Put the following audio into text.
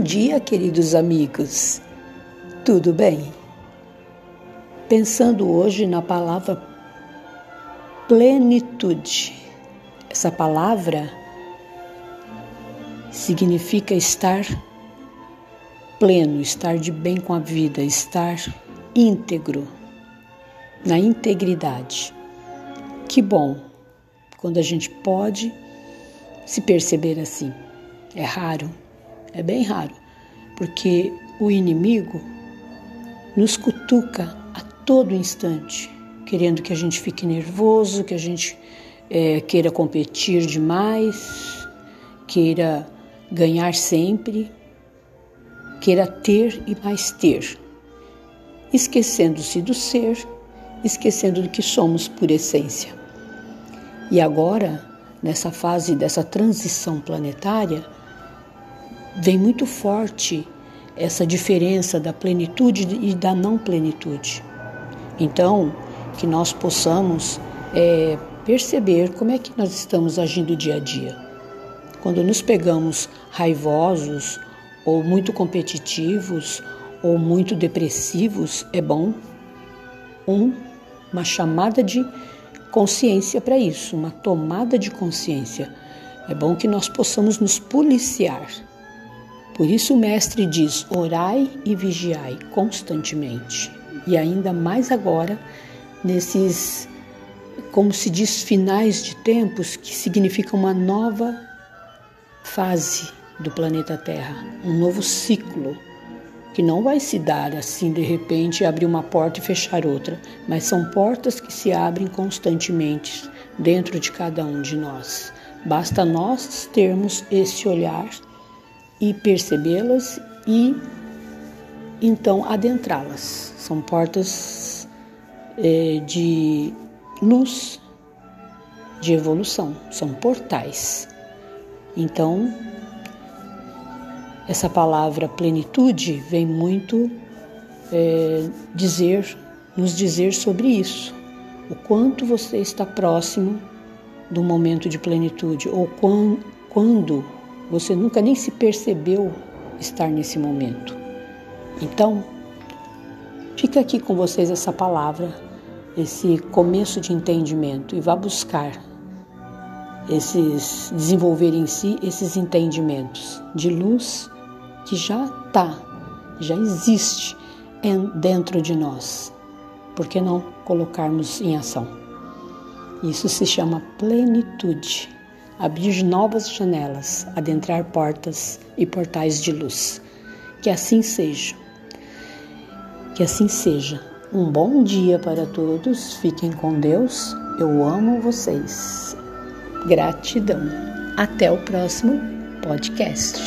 Bom dia, queridos amigos. Tudo bem? Pensando hoje na palavra plenitude. Essa palavra significa estar pleno, estar de bem com a vida, estar íntegro, na integridade. Que bom quando a gente pode se perceber assim. É raro, é bem raro, porque o inimigo nos cutuca a todo instante, querendo que a gente fique nervoso, que a gente é, queira competir demais, queira ganhar sempre, queira ter e mais ter, esquecendo-se do ser, esquecendo do que somos por essência. E agora, nessa fase dessa transição planetária, vem muito forte essa diferença da plenitude e da não plenitude. Então, que nós possamos é, perceber como é que nós estamos agindo dia a dia. Quando nos pegamos raivosos, ou muito competitivos, ou muito depressivos, é bom um, uma chamada de consciência para isso, uma tomada de consciência. É bom que nós possamos nos policiar por isso o Mestre diz: orai e vigiai constantemente. E ainda mais agora, nesses, como se diz, finais de tempos, que significa uma nova fase do planeta Terra, um novo ciclo, que não vai se dar assim de repente abrir uma porta e fechar outra, mas são portas que se abrem constantemente dentro de cada um de nós. Basta nós termos esse olhar e percebê-las e então adentrá-las. São portas é, de luz, de evolução, são portais. Então, essa palavra plenitude vem muito é, dizer, nos dizer sobre isso. O quanto você está próximo do momento de plenitude, ou quando, quando você nunca nem se percebeu estar nesse momento. Então, fica aqui com vocês essa palavra, esse começo de entendimento e vá buscar esses desenvolver em si esses entendimentos de luz que já está, já existe dentro de nós. Por que não colocarmos em ação? Isso se chama plenitude abrir novas janelas, adentrar portas e portais de luz. Que assim seja. Que assim seja. Um bom dia para todos. Fiquem com Deus. Eu amo vocês. Gratidão. Até o próximo podcast.